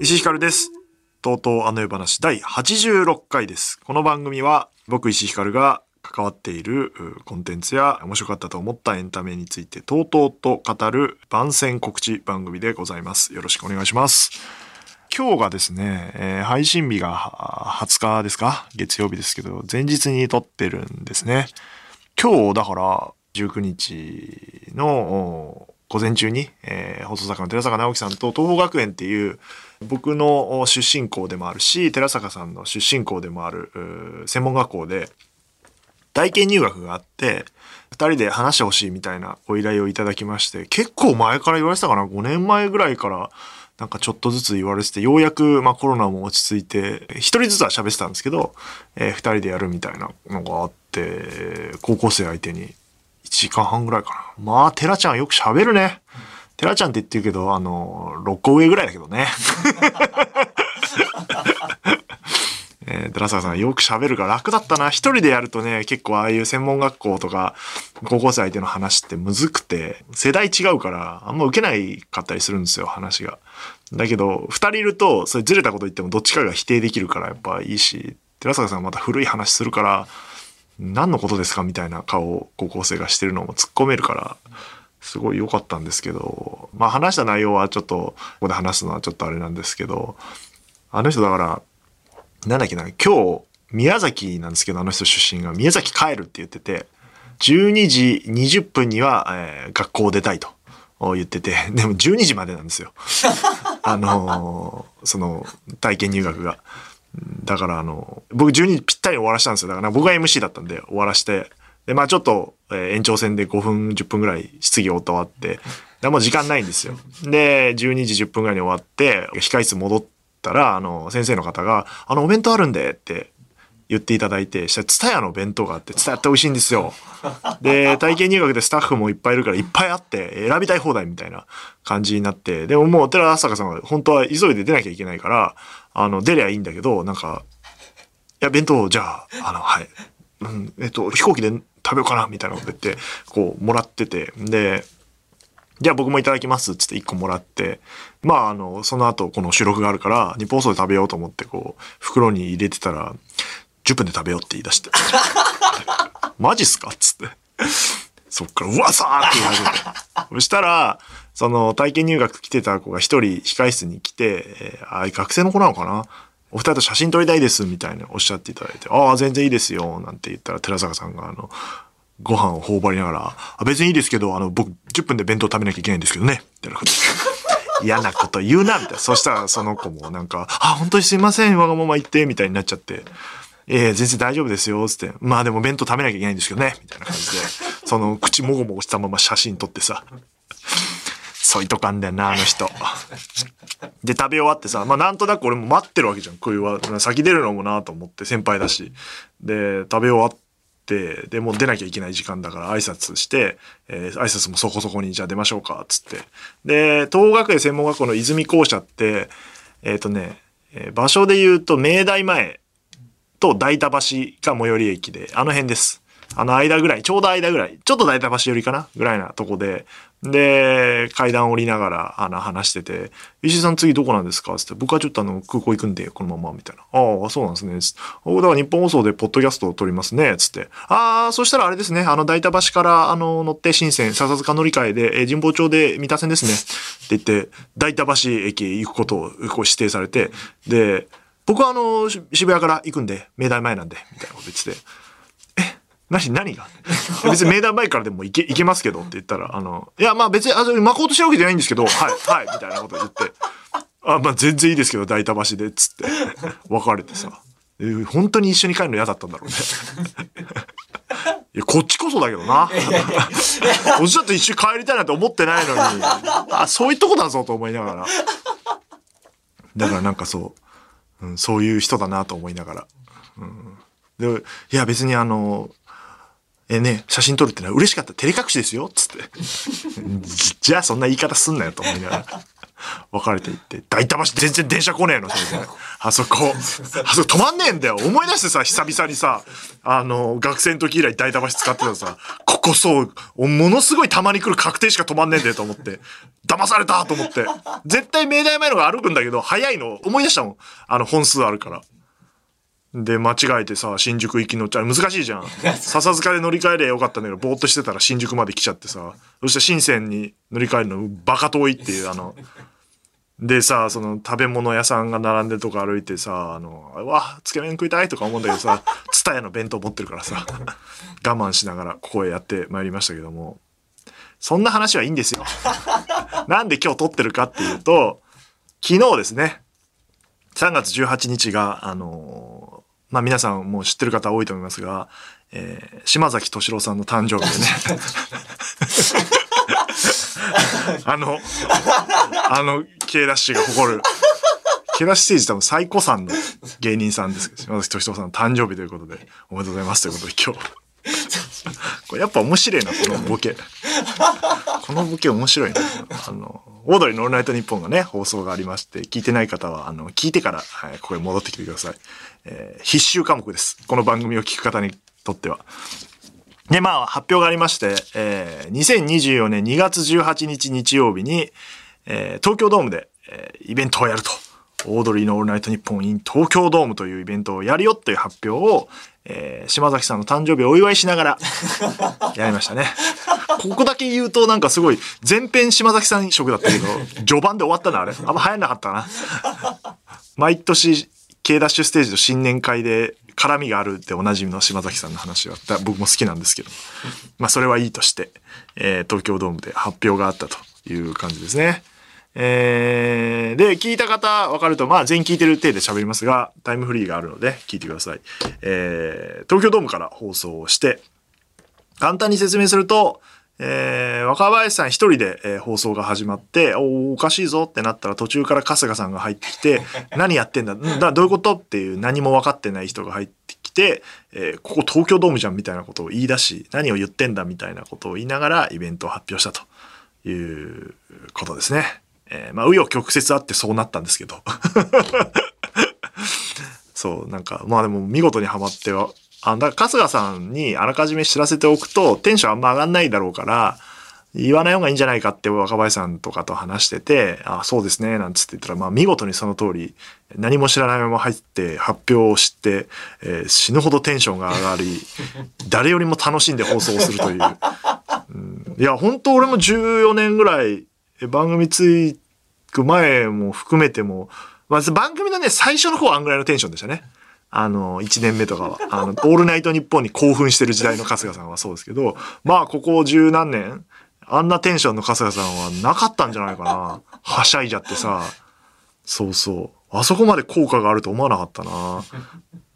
石ひかるです。とうとうあの世話第86回です。この番組は僕石井ひかるが関わっているコンテンツや面白かったと思ったエンタメについてとうとうと語る番宣告知番組でございます。よろしくお願いします。今日がですね、えー配信日が20日ですか？月曜日ですけど、前日に撮ってるんですね。今日だから19日の午前中に、えー放送作家の寺坂直樹さんと東邦学園っていう僕の出身校でもあるし寺坂さんの出身校でもある専門学校で体験入学があって2人で話してほしいみたいなご依頼をいただきまして結構前から言われてたかな？5年前ぐらいからなんかちょっとずつ言われててようやく、まあ、コロナも落ち着いて一人ずつは喋ってたんですけど、え2人でやるみたいなのがあって高校生相手に1時間半ぐらいかな。まあ寺ちゃんよく喋るね。寺ちゃんって言ってるけどあの6個上ぐらいだけどね。えー、寺坂さんよく喋るから楽だったな。一人でやるとね、結構ああいう専門学校とか、高校生相手の話ってむずくて、世代違うから、あんま受けないかったりするんですよ、話が。だけど、二人いると、それずれたこと言ってもどっちかが否定できるからやっぱいいし、寺坂さんまた古い話するから、何のことですかみたいな顔を高校生がしてるのも突っ込めるから、すごい良かったんですけど、まあ話した内容はちょっと、ここで話すのはちょっとあれなんですけど、あの人だから、なんだっけな、今日、宮崎なんですけど、あの人出身が、宮崎帰るって言ってて、12時20分には、えー学校を出たいと言ってて、でも12時までなんですよ。あのーその、体験入学が。だから、あの、僕12時ぴったり終わらしたんですよ。だから僕が MC だったんで終わらして、で、まあちょっと、えー延長戦で5分、10分ぐらい質疑応答あって、もう時間ないんですよ。で、12時10分ぐらいに終わって、控室戻ってたら、あの、先生の方が、あの、お弁当あるんでって言っていただいて、したら、ツタヤの弁当があって、ツタヤって美味しいんですよ。で、体験入学でスタッフもいっぱいいるから、いっぱいあって、選びたい放題みたいな感じになって、でももう、寺坂さんは本当は急いで出なきゃいけないから、あの、出りゃいいんだけど、なんか、いや、弁当、じゃあ、あの、はい。うん、えっと、飛行機で食べようかな、みたいなこと言って、こう、もらってて、で、じゃあ僕もいただきますっつって1個もらって、まああの、その後この収録があるから、日本放送で食べようと思ってこう、袋に入れてたら、10分で食べようって言い出して。マジっすかっつって。そっから、うわさーって言い始めて。そしたら、その体験入学来てた子が一人控室に来て、えーあ、学生の子なのかな？お二人と写真撮りたいですみたいなおっしゃっていただいて、ああ、全然いいですよ、なんて言ったら寺坂さんがあの、ご飯を頬張りながら、あ別にいいですけど、あの、僕10分で弁当食べなきゃいけないんですけどね、みたいなこと。嫌なこと言うな、みたいな。そしたらその子もなんか、あ、本当にすいません、わがまま言って、みたいになっちゃって。ええ全然大丈夫ですよ、つって。まあでも弁当食べなきゃいけないんですけどね、みたいな感じで。その口もごもごしたまま写真撮ってさ。そういうとこあんだよな、あの人。で、食べ終わってさ、まあなんとなく俺も待ってるわけじゃん。こういうは、先出るのもなと思って、先輩だし。で、食べ終わって、で、もう出なきゃいけない時間だから挨拶して、えー挨拶もそこそこに、じゃあ出ましょうか、つって。で、東学園専門学校の泉校舎って、えっ、とね、えー場所で言うと明大前と代田橋が最寄り駅で、あの辺です。あの間ぐらい、ちょうど間ぐらい、ちょっと大田橋寄りかなぐらいなとこで、で、階段降りながら、あの、話してて、石井さん次どこなんですか？つって、僕はちょっとあの、空港行くんで、このまま、みたいな。ああ、そうなんですね。つって僕だから日本放送でポッドキャストを撮りますね。つって。ああ、そしたらあれですね、あの、大田橋から、あの、乗って新線、笹塚乗り換えで、え神保町で三田線ですね。って言って、大田橋駅行くことをこう指定されて、で、僕はあの、渋谷から行くんで、明大前なんで、みたいなこと言ってて、え、何、何が？別に明大前からでも行け、行けますけどって言ったら、あの、いや、まあ別に、あ、巻こうとしてるわけじゃないんですけど、はい、はい、みたいなこと言って、あ、まあ全然いいですけど、大田橋で、つって、別れてさ、えー本当に一緒に帰るの嫌だったんだろうね。いや、こっちこそだけどな。こっちだって一緒に帰りたいなんて思ってないのに、あ、そういうとこだぞと思いながら。だからなんかそう、うん、そういう人だなと思いながら。うん、で、いや別にあの、えね、写真撮るってのは嬉しかった。照れ隠しですよ。つって。じ じゃあそんな言い方すんなよと思いながら。分かれていって、大田橋全然電車来ねえの、それで。あそこ、あそこ止まんねえんだよ。思い出してさ、久々にさ、あの、学生の時以来大田橋使ってたらさ、ここそう、ものすごいたまに来る確定しか止まんねえんだよと思って、騙されたと思って。絶対明大前のが歩くんだけど、早いの思い出したもん。あの、本数あるから。で、間違えてさ、新宿行き乗っちゃう。難しいじゃん。笹塚で乗り換えりゃよかったんだけど、ぼーっとしてたら新宿まで来ちゃってさ、そして深センに乗り換えるのバカ遠いっていう、あの、でさ、その食べ物屋さんが並んでるとこ歩いてさ、あの、うわ、つけ麺食いたいとか思うんだけどさ、ツタヤの弁当持ってるからさ、我慢しながらここへやってまいりましたけども、そんな話はいいんですよ。なんで今日撮ってるかっていうと、昨日ですね、3月18日が、あのーまあ皆さんもう知ってる方多いと思いますが、えー島崎敏郎さんの誕生日でね。あの、あの、K ダッシュが誇る、K ダッシュステージ多分最古参の芸人さんですけど、島崎敏郎さんの誕生日ということで、おめでとうございますということで今日。これやっぱ面白いな、このボケ。このボケ面白いな。あの、オードリーのオールナイトニッポンがね、放送がありまして、聞いてない方は、あの、聞いてから、はい、ここへ戻ってきてください。えー必修科目です。この番組を聞く方にとっては。で、まあ、発表がありまして、えー2024年2月18日日曜日に、えー東京ドームで、えーイベントをやると。オードリーのオールナイトニッポン in 東京ドームというイベントをやるよという発表を、えー島崎さんの誕生日をお祝いしながら やりましたね。ここだけ言うとなんかすごい前編島崎さん色だったけど、序盤で終わったな、あれ。あんま流行んなかったな。毎年 K ダッシュステージと新年会で絡みがあるっておなじみの島崎さんの話はだ僕も好きなんですけど、まあそれはいいとして、えー東京ドームで発表があったという感じですね。えーで、聞いた方分かると、まあ全員聞いてる体で喋りますが、タイムフリーがあるので聞いてください。えー東京ドームから放送をして、簡単に説明すると、えー若林さん一人で、えー放送が始まって、おーおかしいぞってなったら途中から春日さんが入ってきて、何やってんだんだどういうことっていう何も分かってない人が入ってきて、えーここ東京ドームじゃんみたいなことを言い出し、何を言ってんだみたいなことを言いながらイベントを発表したということですね。えーまあ、紆余曲折あってそうなったんですけど。そう、なんか、まあでも見事にはまっては、あ、だから春日さんにあらかじめ知らせておくとテンションあんま上がんないだろうから、言わない方がいいんじゃないかって若林さんとかと話してて、あ、そうですね、なんつって言ったら、まあ見事にその通り、何も知らないまま入って発表を知って、えー死ぬほどテンションが上がり、誰よりも楽しんで放送するという。うんいや、本当俺も14年ぐらい、番組つく前も含めても、まず番組のね、最初の方はあんぐらいのテンションでしたね。あの、1年目とかは。あの、オールナイトニッポンに興奮してる時代の春日さんはそうですけど、まあ、ここ十何年、あんなテンションの春日さんはなかったんじゃないかな。はしゃいじゃってさ。そうそう。あそこまで効果があると思わなかったな。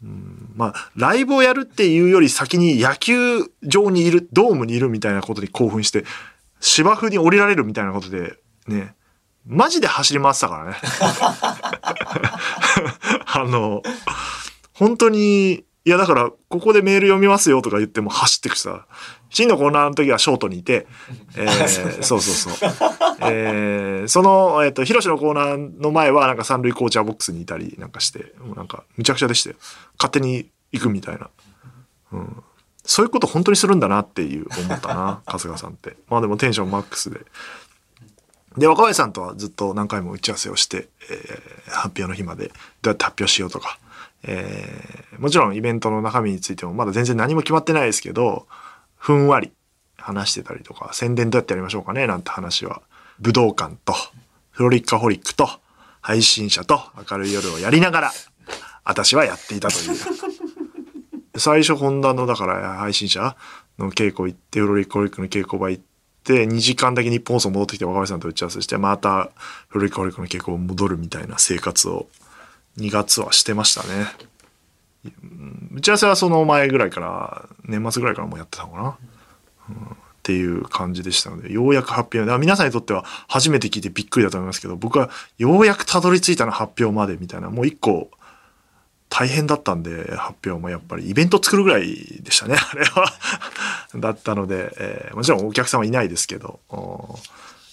うん、まあ、ライブをやるっていうより先に野球場にいる、ドームにいるみたいなことに興奮して、芝生に降りられるみたいなことで、ね、マジで走り回ってたからね。あの、本当に、いやだから、ここでメール読みますよとか言っても走ってくしさ、真のコーナーの時はショートにいて、えー そうそうそう。えーその、えっ、と、ヒロシのコーナーの前は、なんか三塁コーチャーボックスにいたりなんかして、もうなんか、むちゃくちゃでしたよ。勝手に行くみたいな。うん。そういうこと本当にするんだなっていう思ったな、春日さんって。まあでもテンションマックスで。で、若林さんとはずっと何回も打ち合わせをして、えー発表の日までどうやって発表しようとか、えーもちろんイベントの中身についてもまだ全然何も決まってないですけど、ふんわり話してたりとか、宣伝どうやってやりましょうかねなんて話は、武道館と、フロリッカホリックと、配信者と明るい夜をやりながら、私はやっていたという。最初ホンダのだから配信者の稽古行ってフロリックホリックの稽古場行って2時間だけ日本放送戻ってきて若林さんと打ち合わせしてまたフロリックホリックの稽古を戻るみたいな生活を2月はしてましたね。打ち合わせはその前ぐらいから年末ぐらいからもうやってたのかな。うんっていう感じでしたのでようやく発表だから皆さんにとっては初めて聞いてびっくりだと思いますけど僕はようやくたどり着いたの発表までみたいなもう一個大変だったんで発表もやっぱり。イベント作るぐらいでしたね あれは。だったので、えーもちろんお客さんはいないですけど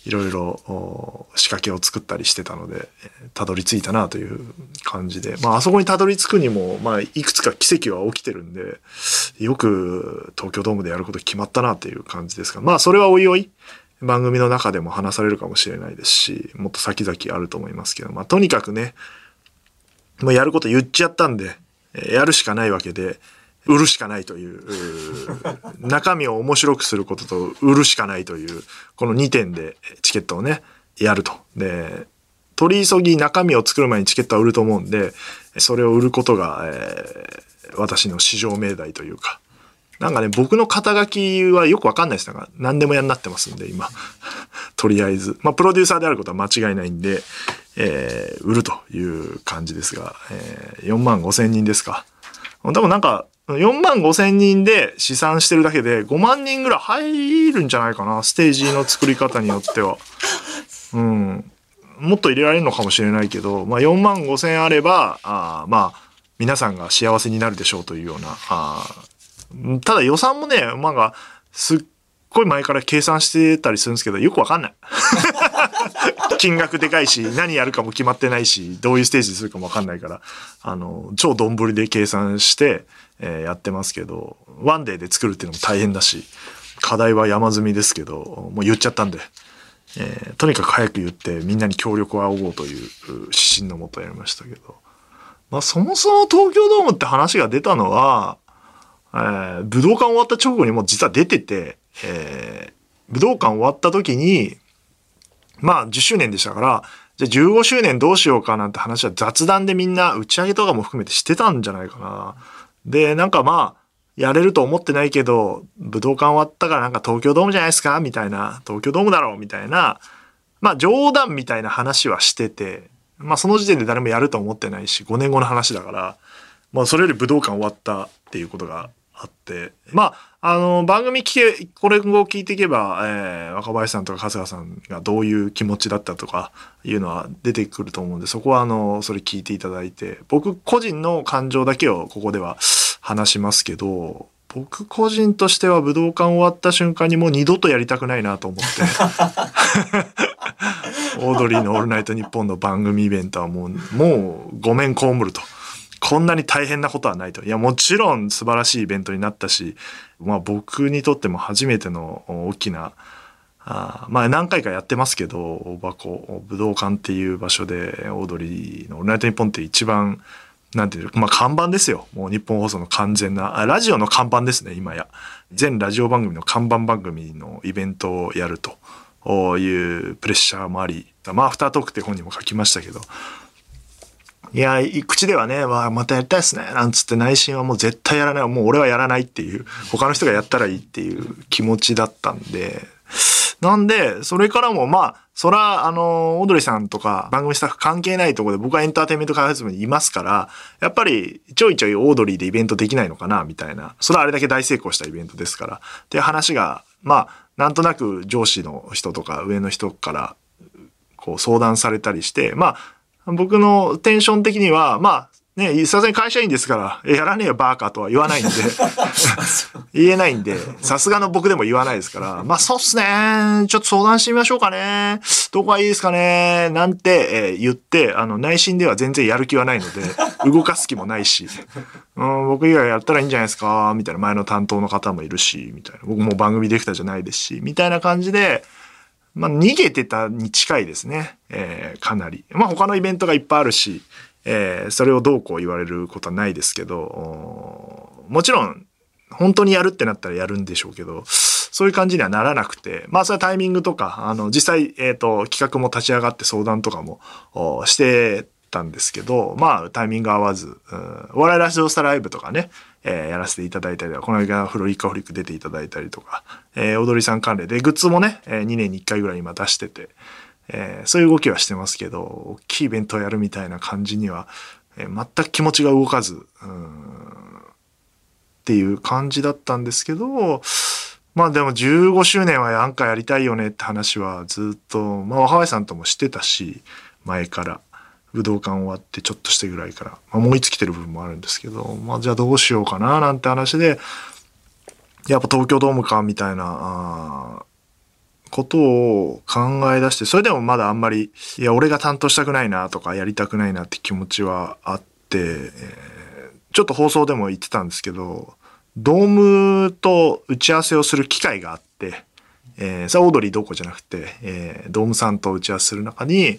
いろいろ仕掛けを作ったりしてたので、たどり着いたなという感じで、まああそこにたどり着くにも、まあいくつか奇跡は起きてるんで、よく東京ドームでやること決まったなっていう感じですが、まあそれはおいおい、番組の中でも話されるかもしれないですし、もっと先々あると思いますけど、まあとにかくね、もうやること言っちゃったんで、やるしかないわけで、売るしかないという、中身を面白くすることと売るしかないという、この2点でチケットをね、やると。で、取り急ぎ中身を作る前にチケットは売ると思うんで、それを売ることが、えー、私の至上命題というか、なんかね、僕の肩書きはよくわかんないです。なんか何でもやんなってますんで、今。とりあえず。まあ、プロデューサーであることは間違いないんで、えー、売るという感じですが、えー、4万5千人ですか。多分なんか、4万5千人で試算してるだけで5万人ぐらい入るんじゃないかな。ステージの作り方によっては。うん。もっと入れられるのかもしれないけど、まあ4万5千あれば、あまあ、皆さんが幸せになるでしょうというような。あただ予算もね、まあ、すっごい前から計算してたりするんですけど、よくわかんない。金額でかいし、何やるかも決まってないし、どういうステージにするかもわかんないから、あの、超どんぶりで計算して、えー、やってますけど、ワンデーで作るっていうのも大変だし、課題は山積みですけど、もう言っちゃったんで、えー、とにかく早く言ってみんなに協力を仰ごうという指針のもとやりましたけど、まあそもそも東京ドームって話が出たのは、えー、武道館終わった直後にも実は出てて、えー、武道館終わった時に、まあ10周年でしたから、じゃあ15周年どうしようかなんて話は雑談でみんな打ち上げとかも含めてしてたんじゃないかな。で、なんかまあ、やれると思ってないけど、武道館終わったからなんか東京ドームじゃないですか？みたいな、東京ドームだろう？みたいな、まあ冗談みたいな話はしてて、まあその時点で誰もやると思ってないし、5年後の話だから、まあそれより武道館終わったっていうことがあって、まあ、あの、番組聞け、これを聞いていけば、えー、若林さんとか春日さんがどういう気持ちだったとかいうのは出てくると思うんで、そこはあの、それ聞いていただいて、僕個人の感情だけをここでは話しますけど、僕個人としては武道館終わった瞬間にもう二度とやりたくないなと思って。オードリーのオールナイトニッポンの番組イベントはもう、もうごめん被ると。こんなに大変なことはないと。いや、もちろん素晴らしいイベントになったし、まあ僕にとっても初めての大きな、あまあ何回かやってますけど、大箱、武道館っていう場所で、オードリーのオールナイトニッポンって一番、なんていうまあ看板ですよ。もう日本放送の完全な、あラジオの看板ですね、今や。全ラジオ番組の看板番組のイベントをやるというプレッシャーもあり、まあアフタートークって本にも書きましたけど、いや、口ではね、わまたやりたいっすね、なんつって内心はもう絶対やらない、もう俺はやらないっていう、他の人がやったらいいっていう気持ちだったんで、なんで、それからもまあ、そら、あの、オードリーさんとか番組スタッフ関係ないところで僕はエンターテインメント開発部にいますから、やっぱりちょいちょいオードリーでイベントできないのかな、みたいな。それはあれだけ大成功したイベントですから。っていう話が、まあ、なんとなく上司の人とか上の人から、こう相談されたりして、まあ、僕のテンション的には、まあ、ね、さすがに会社員ですから、やらねえよバーカとは言わないんで、言えないんで、さすがの僕でも言わないですから、まあそうっすね、ちょっと相談してみましょうかね、どこがいいですかね、なんて、えー、言って、あの、内心では全然やる気はないので、動かす気もないし、うん、僕以外やったらいいんじゃないですか、みたいな前の担当の方もいるし、みたいな、僕も番組ディレクターじゃないですし、みたいな感じで、まあ、逃げてたに近いですね。えー、かなり。まあ、他のイベントがいっぱいあるし、えー、それをどうこう言われることはないですけど、もちろん、本当にやるってなったらやるんでしょうけど、そういう感じにはならなくて、まあそれはタイミングとか、あの、実際、えっ、ー、と、企画も立ち上がって相談とかもしてたんですけど、まあタイミング合わず、お笑いラジオスタライブとかね、えー、やらせていただいたりとかこの間フロリカホリック出ていただいたりとか、えー、踊りさん関連で、グッズもね、え、2年に1回ぐらい今出してて、えー、そういう動きはしてますけど、大きいイベントをやるみたいな感じには、えー、全く気持ちが動かず、うんっていう感じだったんですけど、まあでも15周年はなんかやりたいよねって話はずっと、まあ若林さんともしてたし、前から。武道館終わってちょっとしてぐらいから、まあ、もういつ来てる部分もあるんですけど、まあ、じゃあどうしようかななんて話で、やっぱ東京ドームかみたいなことを考え出して、それでもまだあんまり、いや、俺が担当したくないなとか、やりたくないなって気持ちはあって、え、ちょっと放送でも言ってたんですけど、ドームと打ち合わせをする機会があって、えー、それはオードリーどこじゃなくて、えー、ドームさんと打ち合わせする中に、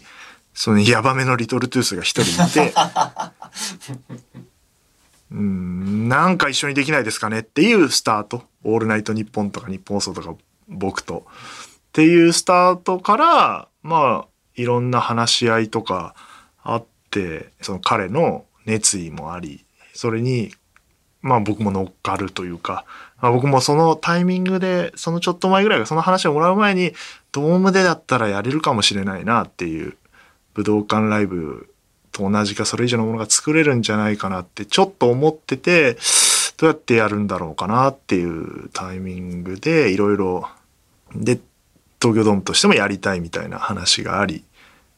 そのヤバめのリトルトゥースが一人いて、うん、なんか一緒にできないですかねっていうスタート。オールナイトニッポンとか日本放送とか僕と。っていうスタートから、まあ、いろんな話し合いとかあって、その彼の熱意もあり、それに、まあ僕も乗っかるというか、まあ、僕もそのタイミングで、そのちょっと前ぐらいがその話をもらう前に、ドームでだったらやれるかもしれないなっていう、武道館ライブと同じかそれ以上のものが作れるんじゃないかなってちょっと思ってて、どうやってやるんだろうかなっていうタイミングでいろいろ、で、東京ドームとしてもやりたいみたいな話があり、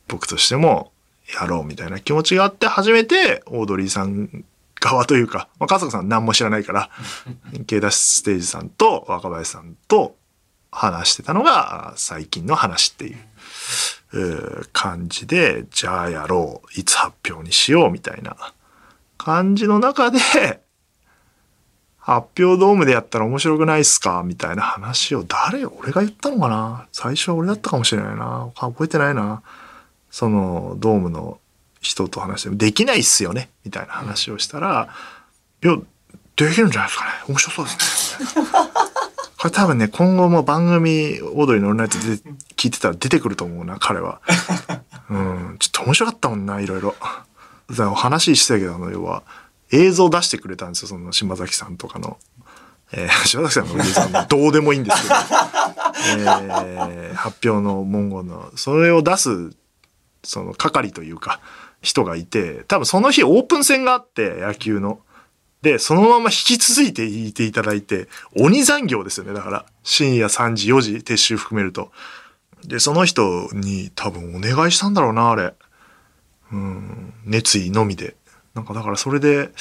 僕としてもやろうみたいな気持ちがあって初めてオードリーさん側というか、まあ、家族さん何も知らないから、K ダッシュステージさんと若林さんと話してたのが最近の話っていう。感じで、じゃあやろう、いつ発表にしようみたいな感じの中で、発表ドームでやったら面白くないっすかみたいな話を誰俺が言ったのかな最初は俺だったかもしれないな。覚えてないな。そのドームの人と話してもできないっすよねみたいな話をしたら、いや、できるんじゃないですかね。面白そうですね。これ多分ね、今後も番組、オードリーのオンライトで聞いてたら出てくると思うな、彼は。うん、ちょっと面白かったもんな、いろいろ。話してたけど、あの、要は、映像出してくれたんですよ、その島崎さんとかの。えー、島崎さんの映像どうでもいいんですけど、えー、発表の文言の、それを出す、その係というか、人がいて、多分その日オープン戦があって、野球の。で、そのまま引き続いていていただいて、鬼残業ですよね。だから、深夜3時、4時、撤収含めると。で、その人に多分お願いしたんだろうな、あれ。うん、熱意のみで。なんかだからそれで、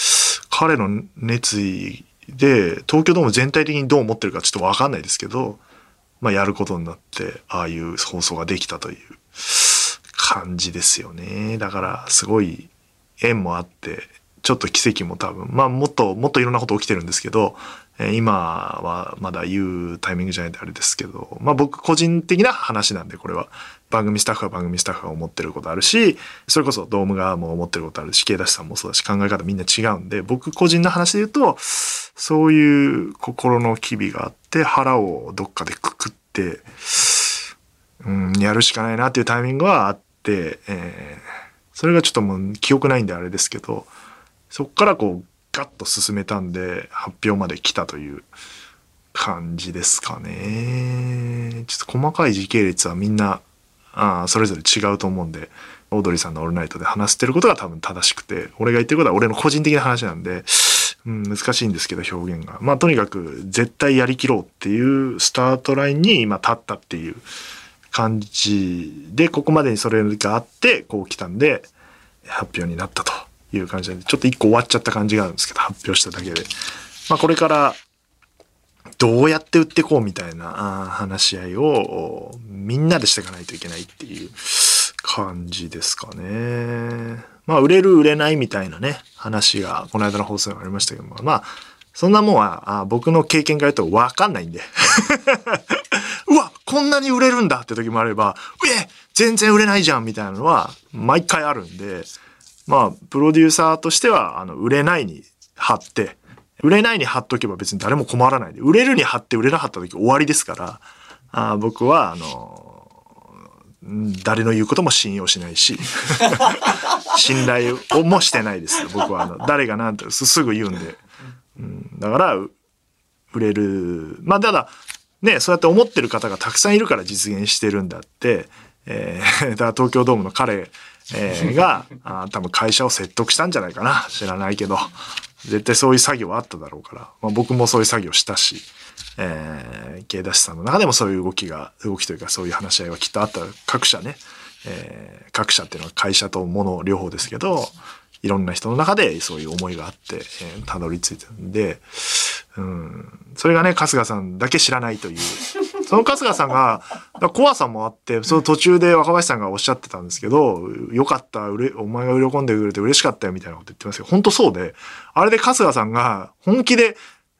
彼の熱意で、東京ドーム全体的にどう思ってるかちょっとわかんないですけど、まあやることになって、ああいう放送ができたという感じですよね。だから、すごい縁もあって、ちょっと奇跡も多分、まあもっと、もっといろんなこと起きてるんですけど、え今はまだ言うタイミングじゃないんであれですけど、まあ僕個人的な話なんで、これは。番組スタッフは番組スタッフが思ってることあるし、それこそドーム側も思ってることあるし、K ダッシュさんもそうだし、考え方みんな違うんで、僕個人の話で言うと、そういう心の機微があって、腹をどっかでくくって、うん、やるしかないなっていうタイミングはあって、えー、それがちょっともう記憶ないんであれですけど、そっからこうガッと進めたんで発表まで来たという感じですかね。ちょっと細かい時系列はみんなあそれぞれ違うと思うんで、オードリーさんのオールナイトで話してることが多分正しくて、俺が言ってることは俺の個人的な話なんで、うん、難しいんですけど表現が。まあとにかく絶対やりきろうっていうスタートラインに今立ったっていう感じで、ここまでにそれがあって、こう来たんで、発表になったという感じで、ちょっと一個終わっちゃった感じがあるんですけど、発表しただけで。まあこれからどうやって売ってこうみたいな話し合いをみんなでしていかないといけないっていう感じですかね。まあ売れる売れないみたいなね話がこの間の放送にありましたけどもまあそんなもんはあ僕の経験から言うと分かんないんで うわこんなに売れるんだって時もあればえ全然売れないじゃんみたいなのは毎回あるんでまあプロデューサーとしてはあの売れないに貼って売れないに貼っとけば別に誰も困らないで、売れるに貼って売れなかった時終わりですから、あ僕は、あの、誰の言うことも信用しないし、信頼をもしてないですよ、僕は。あの誰が何とすぐ言うんで。うん、だから、売れる。まあ、ただ、ね、そうやって思ってる方がたくさんいるから実現してるんだって、えー、だから東京ドームの彼、えー、があ多分会社を説得したんじゃないかな。知らないけど。絶対そういう作業はあっただろうから、まあ、僕もそういう作業したし、えー、K ダッシュさんの中でもそういう動きが、動きというかそういう話し合いはきっとあった。各社ね、えー、各社っていうのは会社と物両方ですけど、いろんな人の中でそういう思いがあって、えー、たどり着いてるんで、うん、それがね、春日さんだけ知らないという。その春日さんが、怖さもあって、その途中で若林さんがおっしゃってたんですけど、よかった、うれお前が喜んでくれて嬉しかったよみたいなこと言ってますけど、本当そうで、あれで春日さんが本気で、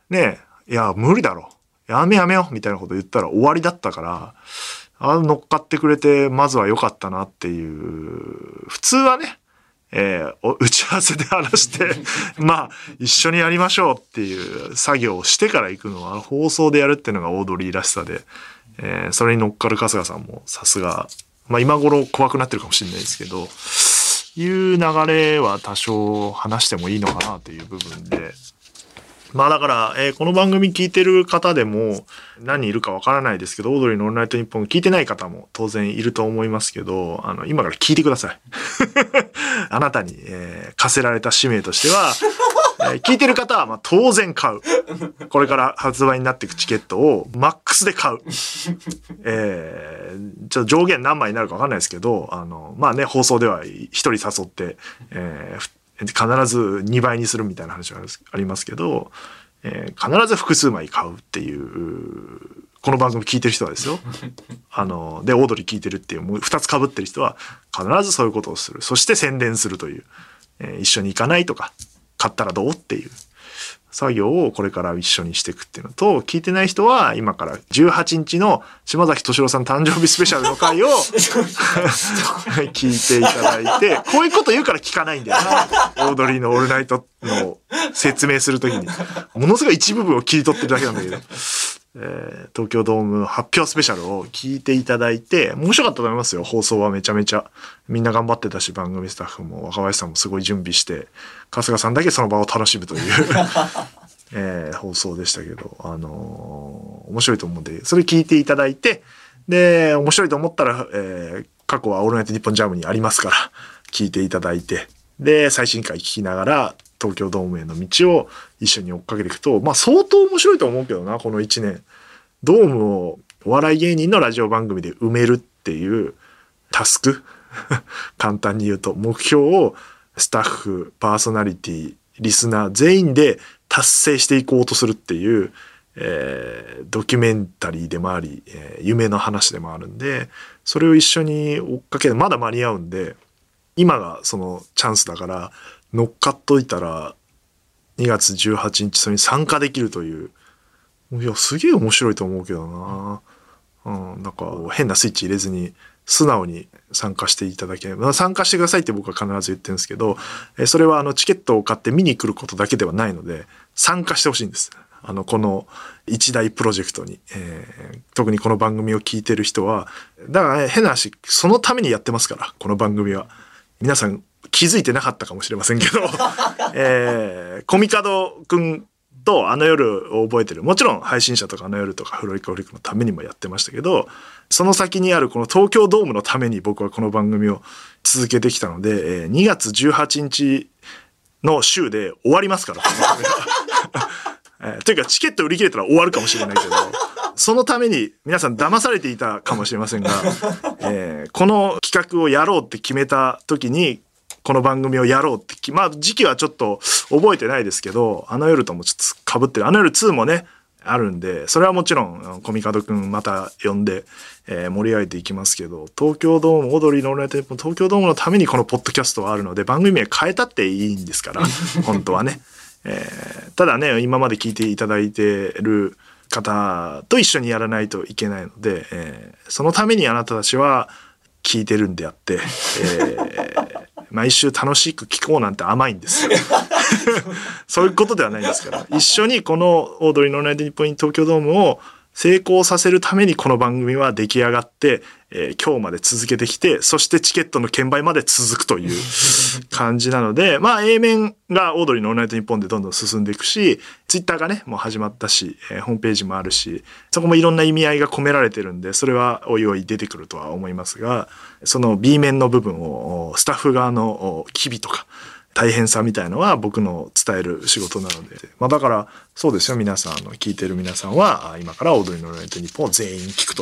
ね、いや、無理だろ。やめやめよみたいなこと言ったら終わりだったから、あ乗っかってくれて、まずは良かったなっていう、普通はね、えー、打ち合わせで話して まあ、一緒にやりましょうっていう作業をしてから行くのは、放送でやるっていうのがオードリーらしさで、えー、それに乗っかる春日さんもさすが、まあ今頃怖くなってるかもしれないですけど、いう流れは多少話してもいいのかなという部分で、まあだから、えー、この番組聞いてる方でも何人いるかわからないですけど、オードリーのオールナイトニッポン聞いてない方も当然いると思いますけど、あの、今から聞いてください。あなたに、えー、課せられた使命としては、えー、聞いてる方はまあ当然買う。これから発売になっていくチケットをマックスで買う。えー、ちょっと上限何枚になるかわかんないですけど、あの、まあね、放送では一人誘って、えー、必ず2倍にするみたいな話がありますけど、えー、必ず複数枚買うっていう、この番組聞いてる人はですよ。あの、で、オードリー聞いてるっていう、もう2つ被ってる人は必ずそういうことをする。そして宣伝するという、えー、一緒に行かないとか、買ったらどうっていう。作業をこれから一緒にしていくっていうのと、聞いてない人は今から18日の島崎敏郎さん誕生日スペシャルの回を 聞いていただいて、こういうこと言うから聞かないんだよな。オードリーのオールナイトの説明するときに。ものすごい一部分を切り取ってるだけなんだけど。えー、東京ドーム発表スペシャルを聞いていただいて、面白かったと思いますよ。放送はめちゃめちゃ。みんな頑張ってたし、番組スタッフも若林さんもすごい準備して、春日さんだけその場を楽しむという えー、放送でしたけど、あのー、面白いと思うんで、それ聞いていただいて、で、面白いと思ったら、えー、過去はオールナイトニッポンジャムにありますから、聞いていただいて、で、最新回聞きながら、東京ドームへの道を一緒に追っかけていくと、まあ相当面白いと思うけどな、この1年。ドームをお笑い芸人のラジオ番組で埋めるっていうタスク？簡単に言うと、目標をスタッフ、パーソナリティ、リスナー全員で達成していこうとするっていう、えー、ドキュメンタリーでもあり、えー、夢の話でもあるんで、それを一緒に追っかけて、まだ間に合うんで、今がそのチャンスだから、乗っかっといたら、2月18日それに参加できるという、いや、すげえ面白いと思うけどな。うん、なんか変なスイッチ入れずに、素直に参加していただけ、参加してくださいって僕は必ず言ってるんですけど、それはあのチケットを買って見に来ることだけではないので、参加してほしいんです。あの、この一大プロジェクトに、えー、特にこの番組を聞いてる人は、だからね、変な話、そのためにやってますから、この番組は。皆さん気づいてなかったかもしれませんけど、えー、コミカドくんとあの夜を覚えてる。もちろん配信者とかあの夜とかフロリカフリックのためにもやってましたけど、その先にあるこの東京ドームのために僕はこの番組を続けてきたので、えー、2月18日の週で終わりますから、えー、というかチケット売り切れたら終わるかもしれないけど、そのために皆さん騙されていたかもしれませんが、えー、この企画をやろうって決めた時に、この番組をやろうって、まあ時期はちょっと覚えてないですけど、あの夜ともちょっと被ってる。あの夜2もね、あるんで、それはもちろん、コミカドくんまた呼んで、えー、盛り上げていきますけど、東京ドーム、オードリーのオールナイト東京ドームのためにこのポッドキャストはあるので、番組名変えたっていいんですから、本当はね。えー、ただね、今まで聞いていただいてる方と一緒にやらないといけないので、えー、そのためにあなたたちは聞いてるんであって、えー、毎週楽しく聞こうなんて甘いんですよ。そういうことではないんですから。一緒にこのオードリーのナイトニッポン東京ドームを成功させるためにこの番組は出来上がって、えー、今日まで続けてきて、そしてチケットの券売まで続くという 感じなので、まあ A 面がオードリーのオールナイトニッポンでどんどん進んでいくし、ツイッターがね、もう始まったし、えー、ホームページもあるし、そこもいろんな意味合いが込められてるんで、それはおいおい出てくるとは思いますが、その B 面の部分をスタッフ側の機微とか、大変さみたいのは僕の伝える仕事なので、まあだからそうですよ。皆さんの聞いてる皆さんは今から踊りのレント日本を全員聞く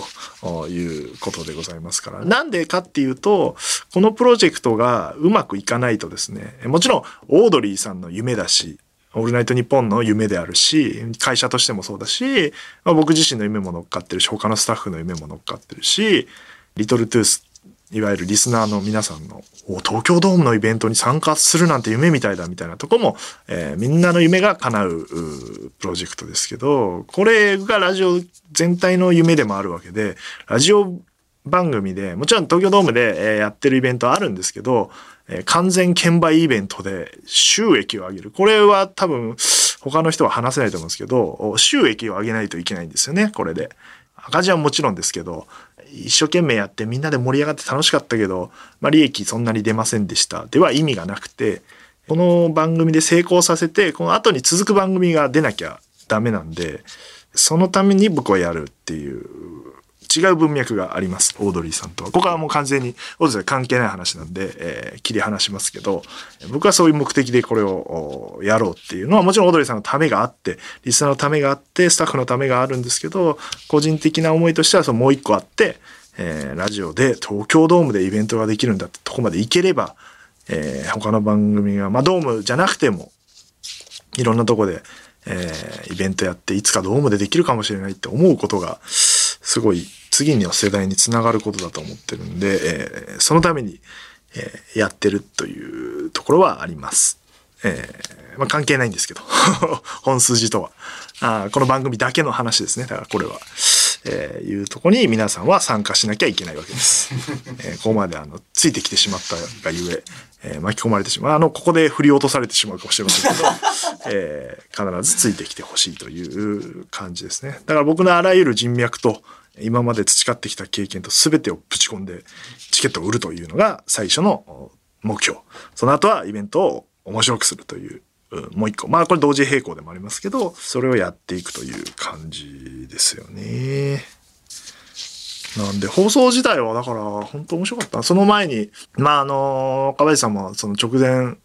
ということでございますから。なんでかっていうとこのプロジェクトがうまくいかないとですねもちろんオードリーさんの夢だしオールナイトニッポンの夢であるし、会社としてもそうだし、まあ、僕自身の夢も乗っかってるし、他のスタッフの夢も乗っかってるし、リトルトゥース、いわゆるリスナーの皆さんの、東京ドームのイベントに参加するなんて夢みたいだみたいなとこも、えー、みんなの夢が叶うプロジェクトですけど、これがラジオ全体の夢でもあるわけで、ラジオ番組で、もちろん東京ドームでやってるイベントあるんですけど、えー、完全券売イベントで収益を上げる。これは多分他の人は話せないと思うんですけど、収益を上げないといけないんですよね、これで。赤字はもちろんですけど、一生懸命やってみんなで盛り上がって楽しかったけど、まあ、利益そんなに出ませんでした。では意味がなくて、この番組で成功させて、この後に続く番組が出なきゃダメなんで、そのために僕はやるっていう違う文脈があります。オードリーさんとは。ここはもう完全に、オードリーさん関係ない話なんで、えー、切り離しますけど、僕はそういう目的でこれをやろうっていうのは、もちろんオードリーさんのためがあって、リスナーのためがあって、スタッフのためがあるんですけど、個人的な思いとしてはそのもう一個あって、えー、ラジオで東京ドームでイベントができるんだってとこまで行ければ、えー、他の番組が、まあドームじゃなくても、いろんなとこで、えー、イベントやっていつかドームでできるかもしれないって思うことが、すごい次の世代につながることだと思ってるんで、えー、そのために、えー、やってるというところはあります。えー、まあ、関係ないんですけど 本筋とは。あこの番組だけの話ですね。だからこれは、えー、いうとこに皆さんは参加しなきゃいけないわけです、えー、ここまであのついてきてしまったがゆええー、巻き込まれてしまう。あのここで振り落とされてしまうかもしれませんけど、えー、必ずついてきてほしいという感じですね。だから僕のあらゆる人脈と今まで培ってきた経験と全てをぶち込んでチケットを売るというのが最初の目標。その後はイベントを面白くするという、もう一個。まあこれ同時並行でもありますけど、それをやっていくという感じですよね。なんで放送自体はだから本当面白かった。その前に、まああの、岡林さんもその直前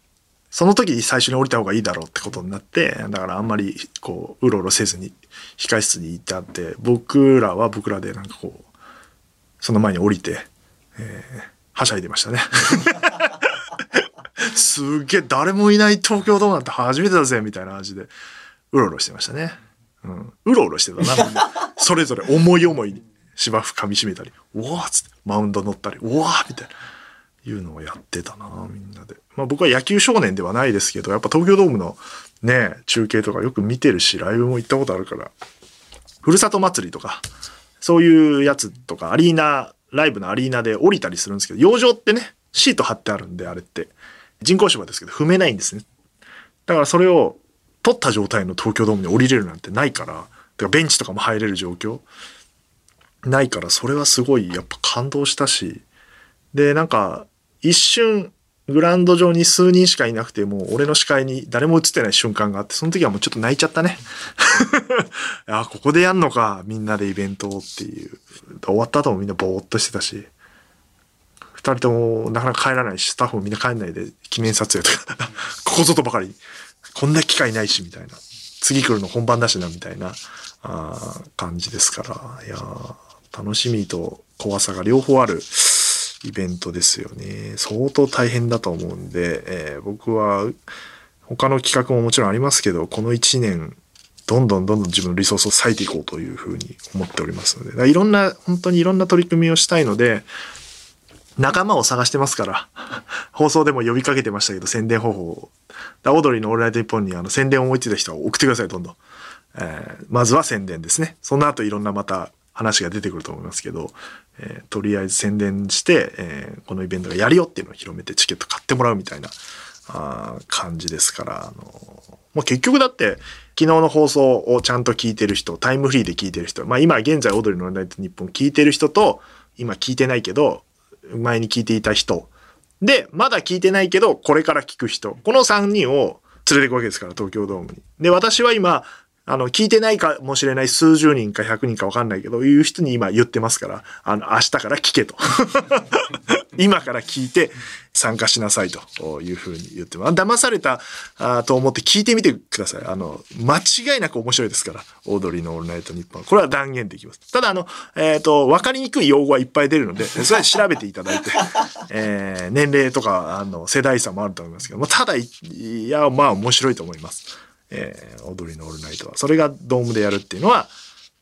その時に最初に降りた方がいいだろうってことになって、だからあんまりこう、うろうろせずに控室に行ってあって、僕らは僕らでなんかこう、その前に降りて、えー、はしゃいでましたね。すげえ誰もいない東京ドームなんて初めてだぜみたいな感じで、うろうろしてましたね。うん。うろうろしてたな、それぞれ思い思いに芝生噛みしめたり、うわーっつってマウンド乗ったり、うわーみたいな。いうのをやってたな、みんなで。まあ僕は野球少年ではないですけど、やっぱ東京ドームのね、中継とかよく見てるし、ライブも行ったことあるから、ふるさと祭りとか、そういうやつとか、アリーナ、ライブのアリーナで降りたりするんですけど、養生ってね、シート貼ってあるんで、あれって。人工芝ですけど、踏めないんですね。だからそれを取った状態の東京ドームに降りれるなんてないから、だかベンチとかも入れる状況。ないから、それはすごいやっぱ感動したし、で、なんか、一瞬グラウンド上に数人しかいなくてもう俺の視界に誰も映ってない瞬間があってその時はもうちょっと泣いちゃったね。あここでやんのかみんなでイベントをっていう。終わった後もみんなぼーっとしてたし。二人ともなかなか帰らないしスタッフもみんな帰んないで記念撮影とか。ここぞとばかり。こんな機会ないしみたいな。次来るの本番だしなみたいな。あ感じですから。いや楽しみと怖さが両方あるイベントですよね。相当大変だと思うんで、えー、僕は他の企画ももちろんありますけど、この1年、どんどんどんどん自分のリソースを割いていこうというふうに思っておりますので、いろんな、本当にいろんな取り組みをしたいので、仲間を探してますから、放送でも呼びかけてましたけど、宣伝方法を。オードリーのオールナイトニッポンにあの宣伝を思いついた人は送ってください、どんどん。えー、まずは宣伝ですね。その後いろんなまた話が出てくると思いますけど、えー、とりあえず宣伝して、えー、このイベントがやるよっていうのを広めてチケット買ってもらうみたいなあ感じですから、あのもう結局だって昨日の放送をちゃんと聞いてる人タイムフリーで聞いてる人まあ今現在踊りのオールナイトニッポン聞いてる人と今聞いてないけど前に聞いていた人でまだ聞いてないけどこれから聞く人この3人を連れていくわけですから東京ドームに。で私は今あの、聞いてないかもしれない数十人か100人か分かんないけど、いう人に今言ってますから、あの、明日から聞けと。今から聞いて参加しなさいというふうに言ってます。騙されたと思って聞いてみてください。あの、間違いなく面白いですから。オードリーのオールナイトニッポン。これは断言できます。ただ、あの、えっ、ー、と、わかりにくい用語はいっぱい出るので、それは調べていただいて、えー、年齢とか、あの、世代差もあると思いますけども、ただ、いや、まあ面白いと思います。えー、踊りのオールナイトは。それがドームでやるっていうのは、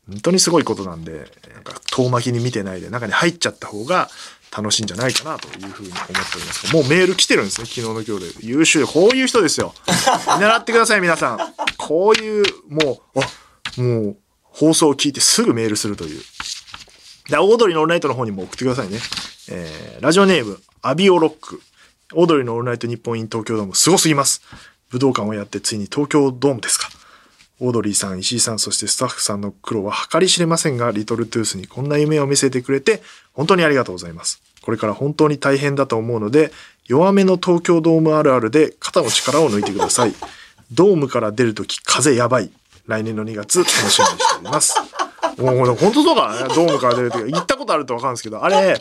本当にすごいことなんで、なんか遠巻きに見てないで中に入っちゃった方が楽しいんじゃないかなというふうに思っております。もうメール来てるんですね、昨日の今日で。優秀で、こういう人ですよ。見習ってください、皆さん。こういう、もう、あ、もう、放送を聞いてすぐメールするという。で、オードリーのオールナイトの方にも送ってくださいね。えー、ラジオネーム、アビオロック。オードリーのオールナイトニッポン in 東京ドーム、すごすぎます。武道館をやってついに東京ドームですか。オードリーさん、石井さん、そしてスタッフさんの苦労は計り知れませんが、リトルトゥースにこんな夢を見せてくれて、本当にありがとうございます。これから本当に大変だと思うので、弱めの東京ドームあるあるで肩の力を抜いてください。ドームから出るとき風やばい。来年の2月楽しみにしております。もう本当そうかね。ドームから出るとき行ったことあるとわかるんですけど、あれ、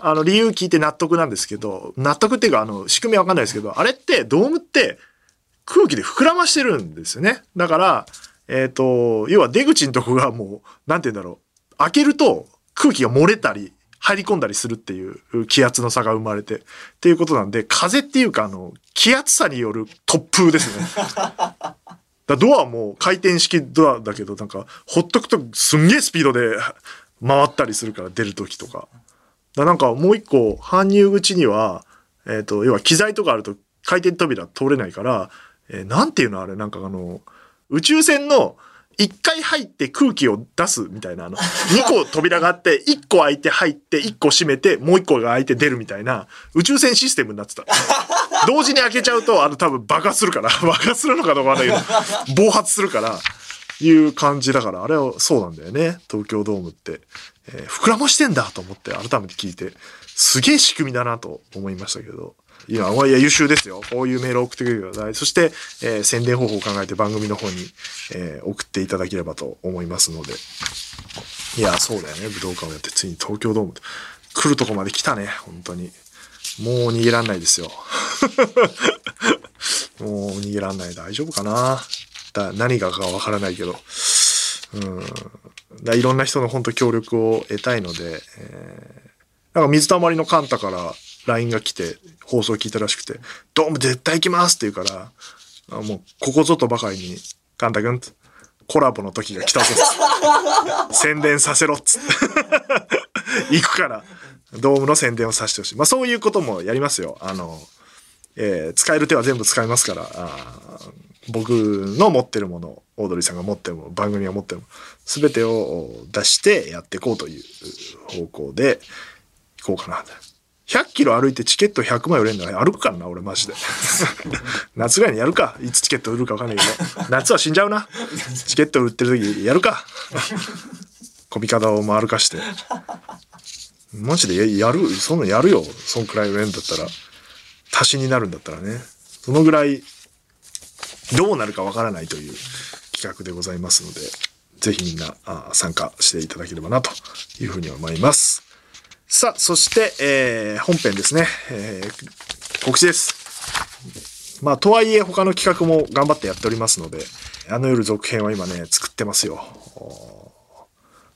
あの理由聞いて納得なんですけど、納得っていうかあの仕組みわかんないですけど、あれってドームって空気で膨らましてるんですよね。だから、えっ、ー、と、要は出口のとこがもう、なんて言うんだろう。開けると空気が漏れたり、入り込んだりするっていう気圧の差が生まれて。っていうことなんで、風っていうか、あの、気圧差による突風ですね。だドアも回転式ドアだけど、なんか、ほっとくとすんげえスピードで回ったりするから、出る時とか。だなんかもう一個、搬入口には、えっ、ー、と、要は機材とかあると回転扉通れないから、えー、なんていうのあれ、なんかあの、宇宙船の一回入って空気を出すみたいな、あの、二個扉があって、一個開いて入って、一個閉めて、もう一個が開いて出るみたいな、宇宙船システムになってた。同時に開けちゃうと、あの、多分爆発するから、爆発するのかどうかわかんないけど、暴発するから、いう感じだから、あれはそうなんだよね。東京ドームって。えー、膨らましてんだと思って改めて聞いて、すげえ仕組みだなと思いましたけど。いや、いや優秀ですよ。こういうメールを送ってくれてください。そして、えー、宣伝方法を考えて番組の方に、えー、送っていただければと思いますので。いや、そうだよね。武道館をやってついに東京ドーム来るとこまで来たね。本当に。もう逃げらんないですよ。もう逃げらんない。大丈夫かなだ何がかわからないけど。うん。だいろんな人の本当協力を得たいので、えー、なんか水たまりのカンタから LINE が来て、放送聞いたらしくて、ドーム絶対行きますって言うから、もう、ここぞとばかりに、カンタ君、コラボの時が来たぞ 宣伝させろっつって。行くから、ドームの宣伝をさせてほしい。まあそういうこともやりますよ。あの、えー、使える手は全部使いますから、あ僕の持ってるもの、オードリーさんが持ってるもの、番組が持ってるもの、すべてを出してやっていこうという方向で、いこうかな。100キロ歩いてチケット100枚売れんの？歩くからな、俺マジで。夏ぐらいにやるか。いつチケット売るか分かんないけど。夏は死んじゃうな。チケット売ってる時やるか。コミカダを回るかして。マジでやる、そんなやるよ。そんくらい売れんだったら。足しになるんだったらね。そのぐらい、どうなるかわからないという企画でございますので、ぜひみんなあ参加していただければなというふうに思います。さあ、そして、えー、本編ですね。えー、告知です。まあ、とはいえ他の企画も頑張ってやっておりますので、あの夜続編は今ね、作ってますよ。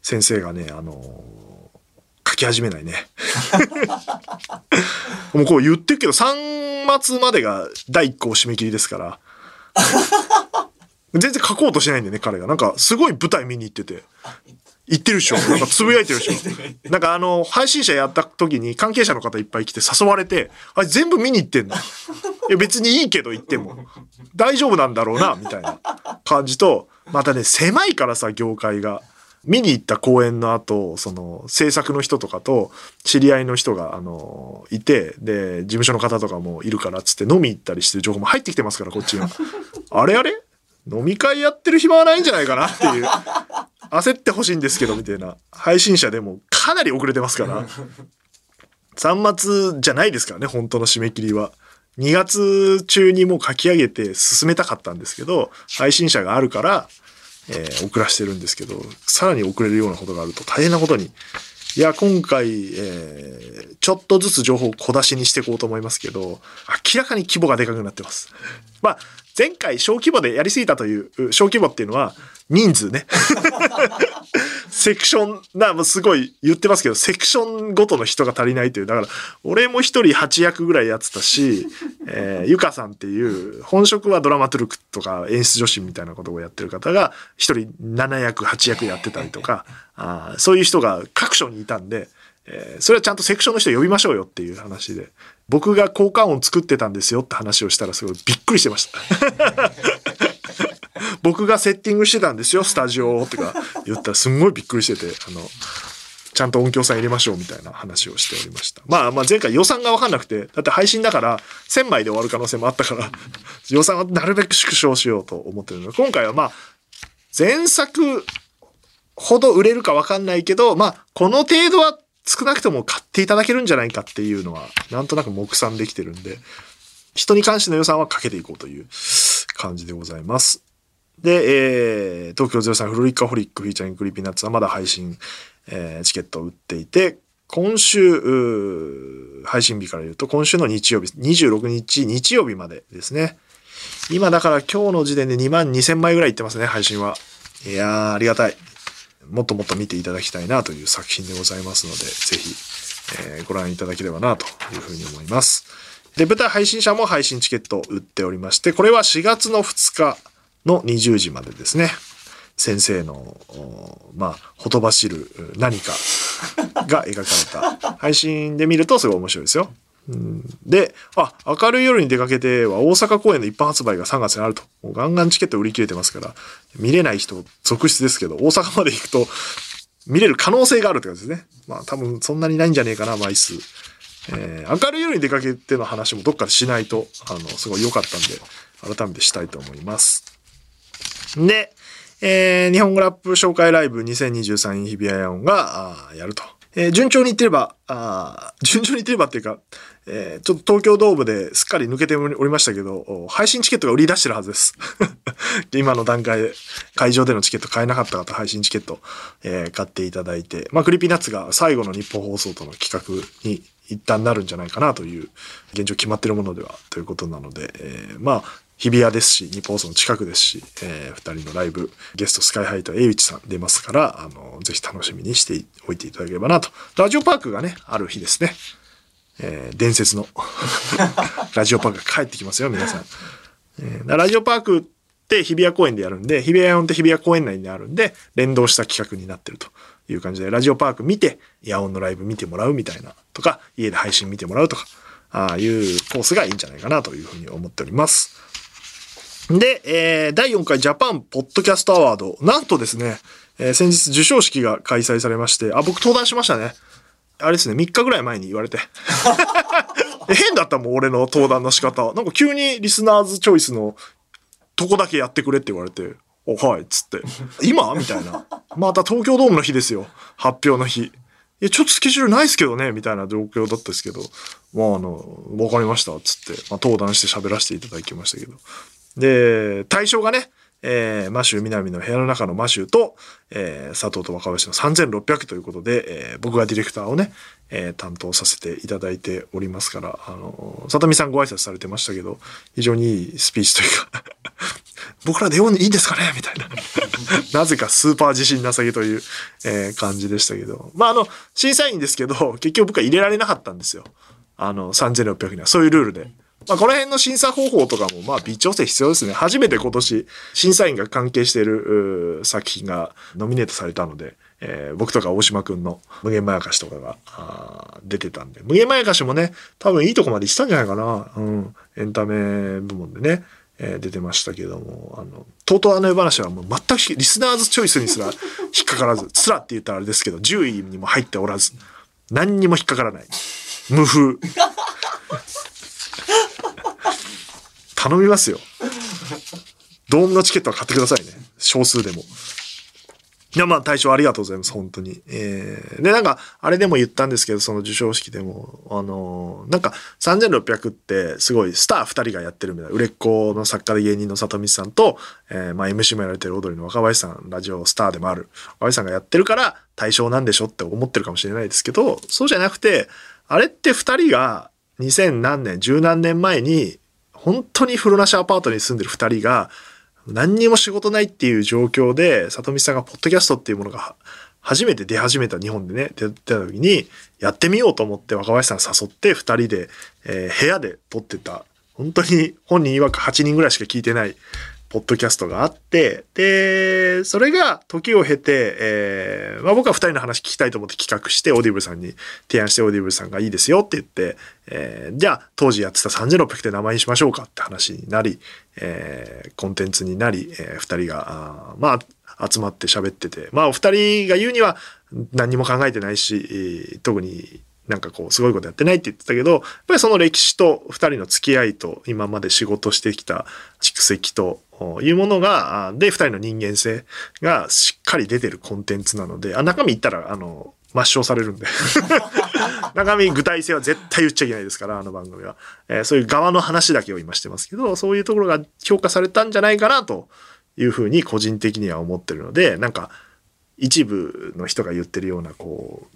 先生がね、あのー、書き始めないね。もうこう言ってるけど、3末までが第1項締め切りですから。全然書こうとしないんでね、彼が。なんか、すごい舞台見に行ってて。言ってるでしょ なんかつぶやいてるでしょなんかあの、配信者やった時に関係者の方いっぱい来て誘われて、あれ全部見に行ってんの。いや別にいいけど行っても。大丈夫なんだろうな、みたいな感じと、またね、狭いからさ、業界が。見に行った公演の後、その制作の人とかと知り合いの人が、あの、いて、で、事務所の方とかもいるからっつって飲み行ったりしてる情報も入ってきてますから、こっちが。あれあれ飲み会やってる暇はないんじゃないかなっていう。焦ってほしいんですけど、みたいな。配信者でもかなり遅れてますから。3末じゃないですからね、本当の締め切りは。2月中にもう書き上げて進めたかったんですけど、配信者があるから、えー、遅らしてるんですけど、さらに遅れるようなことがあると大変なことに。いや、今回、えー、ちょっとずつ情報を小出しにしていこうと思いますけど、明らかに規模がでかくなってます。まあ、前回小規模でやりすぎたという、小規模っていうのは人数ね。セクション、な、もうすごい言ってますけど、セクションごとの人が足りないという。だから、俺も一人8役ぐらいやってたし、えー、ゆかさんっていう、本職はドラマトゥルクとか演出女子みたいなことをやってる方が、一人7役、8役やってたりとか、あそういう人が各所にいたんで、えー、それはちゃんとセクションの人呼びましょうよっていう話で、僕が効果音作ってたんですよって話をしたらすごいびっくりしてました。僕がセッティングしてたんですよ、スタジオとか言ったらすんごいびっくりしてて、あの、ちゃんと音響さん入れましょうみたいな話をしておりました。まあまあ前回予算がわかんなくて、だって配信だから1000枚で終わる可能性もあったから予算はなるべく縮小しようと思ってるので、今回はまあ、前作ほど売れるかわかんないけど、まあ、この程度は少なくとも買っていただけるんじゃないかっていうのは、なんとなく目算できてるんで、人に関しての予算はかけていこうという感じでございます。で、えー、東京03 FROLIC A HOLIC featuring Creepy Nuts はまだ配信、えー、チケットを売っていて、今週、配信日から言うと、今週の日曜日、26日日曜日までですね。今だから今日の時点で2万2000枚ぐらいいってますね、配信は。いやー、ありがたい。もっともっと見ていただきたいなという作品でございますので、ぜひ、えー、ご覧いただければなというふうに思います。で、舞台配信者も配信チケットを売っておりまして、これは4月の2日の20時までですね。先生の、まあ、ほとばしる何かが描かれた配信で見るとすごい面白いですよ。で、あ、明るい夜に出かけては大阪公演の一般発売が3月にあると。もうガンガンチケット売り切れてますから、見れない人続出ですけど、大阪まで行くと見れる可能性があるって感じですね。まあ多分そんなにないんじゃねえかな、枚数。えー、明るい夜に出かけての話もどっかでしないと、あの、すごい良かったんで、改めてしたいと思います。で、えー、日本語ラップ紹介ライブ2023 in 日比谷野音が、やると。えー、順調にいってれば、あ順調にいってればっていうか、えー、ちょっと東京ドームですっかり抜けておりましたけど、配信チケットが売り出してるはずです。今の段階で会場でのチケット買えなかった方、配信チケット、えー、買っていただいて、まあ、 Creepy Nuts が最後の日本放送との企画に一旦なるんじゃないかなという、現状決まってるものではということなので、えー、まあ、日比谷ですし、ニッポン放送の近くですし、えー、二人のライブ、ゲスト SKY-HI と Awich さん出ますから、あの、ぜひ楽しみにしておいていただければなと。ラジオパークがね、ある日ですね。えー、伝説の ラジオパークが帰ってきますよ、皆さん。えー、ラジオパークって日比谷公園でやるんで、日比谷音って日比谷公園内にあるんで、連動した企画になってるという感じで、ラジオパーク見て、野音のライブ見てもらうみたいなとか、家で配信見てもらうとか、ああいうコースがいいんじゃないかなというふうに思っております。で、えー、第4回ジャパンポッドキャストアワード。なんとですね、えー、先日授賞式が開催されまして、あ、僕登壇しましたね。あれですね、3日ぐらい前に言われて。変だったもん、俺の登壇の仕方。なんか急にリスナーズチョイスのとこだけやってくれって言われて、お、はい、っつって。今？みたいな。また東京ドームの日ですよ。発表の日。いや、ちょっとスケジュールないですけどね、みたいな状況だったですけど、まあ、あの、わかりました、つって、まあ、登壇して喋らせていただきましたけど。で、対象がね、えー、マシュー南の部屋の中のマシューと、えー、佐藤と若林の3600ということで、えー、僕がディレクターをね、えー、担当させていただいておりますから、あの、里見さんご挨拶されてましたけど、非常にいいスピーチというか 僕らで読んでいいんですかね？みたいな なぜかスーパー自信なさげという、えー、感じでしたけど。まあ、あの、審査員ですけど、結局僕は入れられなかったんですよ。あの、3600には。そういうルールで。まあ、この辺の審査方法とかも、まあ、微調整必要ですね。初めて今年、審査員が関係している作品がノミネートされたので、えー、僕とか大島くんの無限まやかしとかが出てたんで、無限まやかしもね、多分いいとこまで行ったんじゃないかな。うん。エンタメ部門でね。えー、出てましたけども、あの、とうとうあの夜話はもう全くリスナーズチョイスにすら 引っかからず、つらって言ったらあれですけど、10位にも入っておらず、何にも引っかからない。無風。頼みますよ。ドームのチケットは買ってくださいね。少数でも。いや、まあ、大将ありがとうございます、本当に。えー、で、なんか、あれでも言ったんですけど、その授賞式でも、あのー、なんか、3600ってすごいスター2人がやってるみたいな、売れっ子の作家で芸人の里見さんと、えー、まあ、MC もやられてる踊りの若林さん、ラジオスターでもある、若林さんがやってるから対象なんでしょって思ってるかもしれないですけど、そうじゃなくて、あれって2人が2000何年、十何年前に本当に風呂なしアパートに住んでる二人が、何にも仕事ないっていう状況で、里見さんがポッドキャストっていうものが初めて出始めた日本でね、出た時に、やってみようと思って若林さん誘って二人で、えー部屋で撮ってた、本当に本人曰く8人ぐらいしか聞いてない、ポッドキャストがあって、で、それが時を経て、えーまあ僕は二人の話聞きたいと思って企画して、オーディブルさんに提案して、オーディブルさんがいいですよって言って、えーじゃあ当時やってた3600って名前にしましょうかって話になり、えーコンテンツになり、えー二人が、あまあ、集まって喋ってて、まあお二人が言うには何にも考えてないし、特になんかこうすごいことやってないって言ってたけど、やっぱりその歴史と二人の付き合いと今まで仕事してきた蓄積というものが、あで、二人の人間性がしっかり出てるコンテンツなので、あ、中身言ったら、あの、抹消されるんで。中身具体性は絶対言っちゃいけないですから、あの番組は。えーそういう側の話だけを今してますけど、そういうところが評価されたんじゃないかなというふうに個人的には思ってるので、なんか、一部の人が言ってるような、こ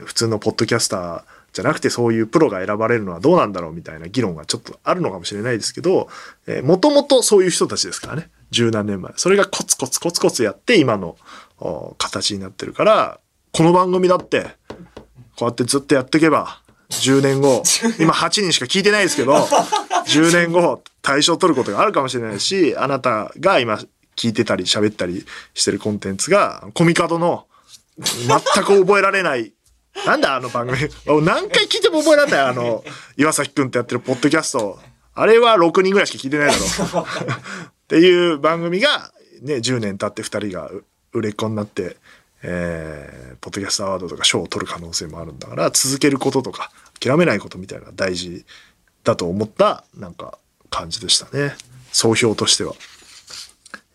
う、普通のポッドキャスターじゃなくてそういうプロが選ばれるのはどうなんだろうみたいな議論がちょっとあるのかもしれないですけど、えー、もともとそういう人たちですからね。十何年前。それがコツコツコツコツやって今のお形になってるから、この番組だって、こうやってずっとやっていけば、10 年後、今8人しか聞いてないですけど、10年後、対象を取ることがあるかもしれないし、あなたが今聞いてたり喋ったりしてるコンテンツが、コミカドの全く覚えられないなんだあの番組。何回聞いても覚えらんないあの、岩崎くんってやってるポッドキャスト。あれは6人ぐらいしか聞いてないだろう。っていう番組が、ね、10年経って2人が売れっ子になって、えー、ポッドキャストアワードとか賞を取る可能性もあるんだから、続けることとか、諦めないことみたいな大事だと思った、なんか、感じでしたね。総評としては。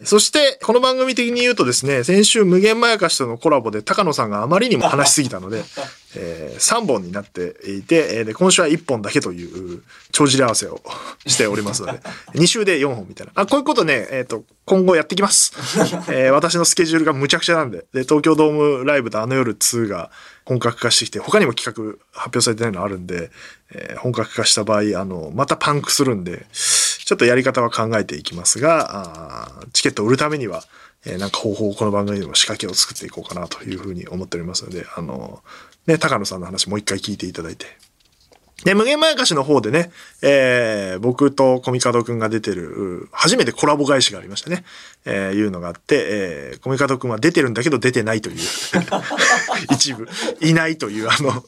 そして、この番組的に言うとですね、先週無限まやかしとのコラボで高野さんがあまりにも話しすぎたので、えー3本になっていて、えーで今週は1本だけという帳尻合わせを しておりますので、2週で4本みたいな。あ、こういうことね、えっ、と、今後やってきます。えー私のスケジュールがむちゃくちゃなんで、で、東京ドームライブとあの夜2が本格化してきて、他にも企画発表されてないのあるんで、えー本格化した場合、あの、またパンクするんで、ちょっとやり方は考えていきますが、あーチケットを売るためには、えーなんか方法をこの番組でも仕掛けを作っていこうかなというふうに思っておりますので、あの、ね、高野さんの話もう一回聞いていただいて。で、無限まやかしの方でね、えー僕とコミカドくんが出てる、う初めてコラボ返しがありましたね。えーいうのがあって、えーコミカドくんは出てるんだけど出てないという、一部、いないという、あの、本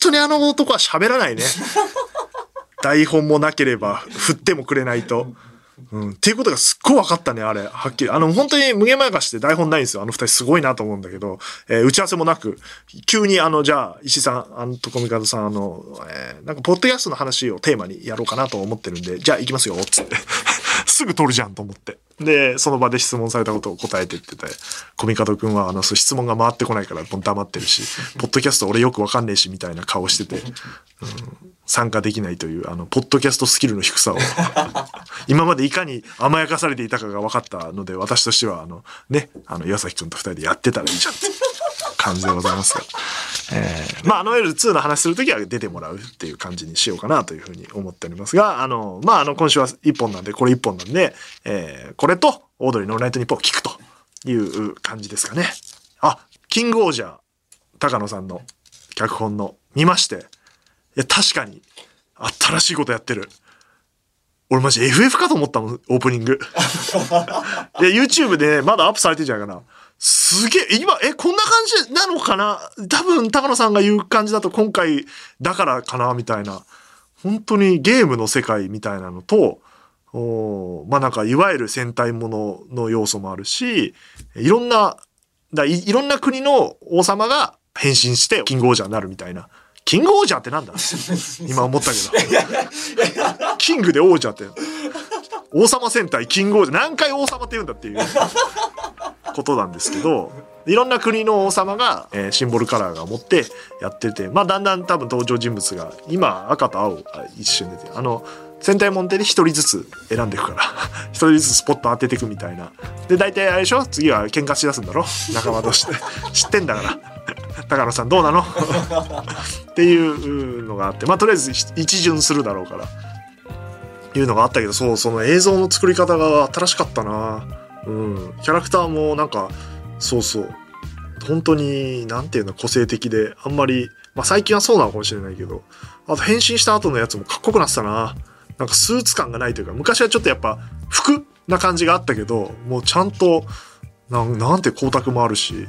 当にあの男は喋らないね。台本もなければ振ってもくれないと。うん、っていうことがすっごい分かったね、あれ。はっきり。あの、本当に無限まやかして台本ないんですよ。あの二人すごいなと思うんだけど、えー打ち合わせもなく、急にあの、じゃあ、石井さん、あの、とこみかどさん、あの、えーなんか、ポッドキャストの話をテーマにやろうかなと思ってるんで、じゃあ行きますよ、つって。すぐ撮るじゃんと思って。で、その場で質問されたことを答えてってて、コミカドくんは、あの、質問が回ってこないから、もう黙ってるし、ポッドキャスト俺よくわかんねえし、みたいな顔してて、うん参加できないという、あの、ポッドキャストスキルの低さを、今までいかに甘やかされていたかが分かったので、私としては、あの、ね、あの、岩崎くんと二人でやってたらいいじゃん感じでございますが。えーまあ、あの夜2の話するときは出てもらうっていう感じにしようかなというふうに思っておりますが、あの、まあ、あの、今週は1本なんで、これ1本なんで、えーこれと、オードリーのオールナイトニッポンを聞くという感じですかね。あ、キングオージャー、高野さんの脚本の見まして、いや、確かに、新しいことやってる。俺マジ FF かと思ったもん、オープニング。いや、YouTube で、ね、まだアップされてんじゃないかな。すげえ、今、え、こんな感じなのかな？多分、高野さんが言う感じだと今回だからかなみたいな。本当にゲームの世界みたいなのと、おーまあなんか、いわゆる戦隊ものの要素もあるし、いろんな、だいいろんな国の王様が変身してキングオージャーになるみたいな。キングオージャーってなんだ？今思ったけど。キングで王者って。王様戦隊キングオージャー。何回王様って言うんだっていうことなんですけど、いろんな国の王様が、えーシンボルカラーが持ってやってて、まあだんだん多分登場人物が、今赤と青が一瞬出て、あの、戦隊モンテで一人ずつ選んでいくから、一人ずつスポット当てていくみたいな。で、大体あれでしょ？次は喧嘩しだすんだろ？仲間として。知ってんだから。高野さんどうなの？っていうのがあって、まあとりあえず一巡するだろうから。いうのがあったけど、そう、その映像の作り方が新しかったな。うん。キャラクターもなんか、そうそう。本当に、なんていうの、個性的で、あんまり、まあ最近はそうなのかもしれないけど、あと変身した後のやつもかっこよくなってたな。なんかスーツ感がないというか、昔はちょっとやっぱ服な感じがあったけど、もうちゃんと、なんなんて光沢もあるし、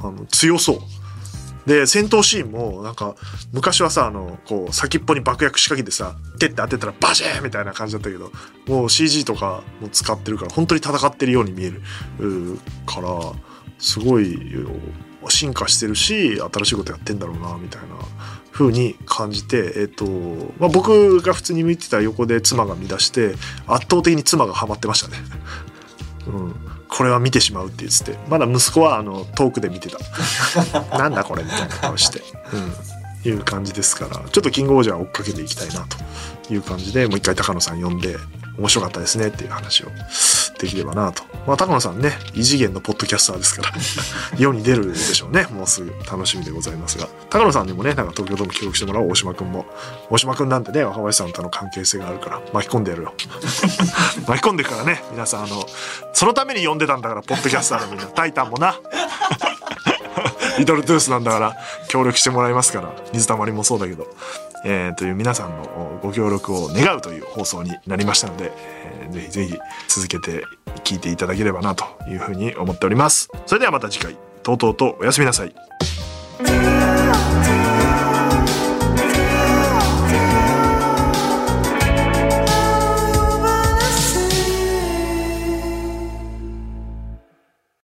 あの、強そう。で、戦闘シーンも、なんか、昔はさ、あの、こう、先っぽに爆薬仕掛けてさ、手って当てたらバシーみたいな感じだったけど、もう CG とかも使ってるから、本当に戦ってるように見えるから、すごい進化してるし、新しいことやってんだろうな、みたいな風に感じて、えっと、まあ、僕が普通に見てた横で妻が見出して、圧倒的に妻がハマってましたね。うん。これは見てしまうって言って、まだ息子はあの遠くで見てた。なんだこれみたいな顔して。うん。いう感じですから、ちょっとキングオージャー追っかけていきたいなという感じで、もう一回高野さん呼んで、面白かったですねっていう話をできればなと。まあ、高野さんね、異次元のポッドキャスターですから、世に出るでしょうね。もうすぐ楽しみでございますが。高野さんにもね、なんか東京ドーム記録してもらおう、大島くんも。大島くんなんてね、若林さんとの関係性があるから、巻き込んでやるよ。巻き込んでからね、皆さん、あの、そのために呼んでたんだから、ポッドキャスターのみんな。タイタンもな。リトルトゥースなんだから協力してもらいますから水たまりもそうだけど、えー、という皆さんのご協力を願うという放送になりましたので、えーぜひぜひ続けて聞いていただければなというふうに思っております。それではまた次回。とうとうとおやすみなさい。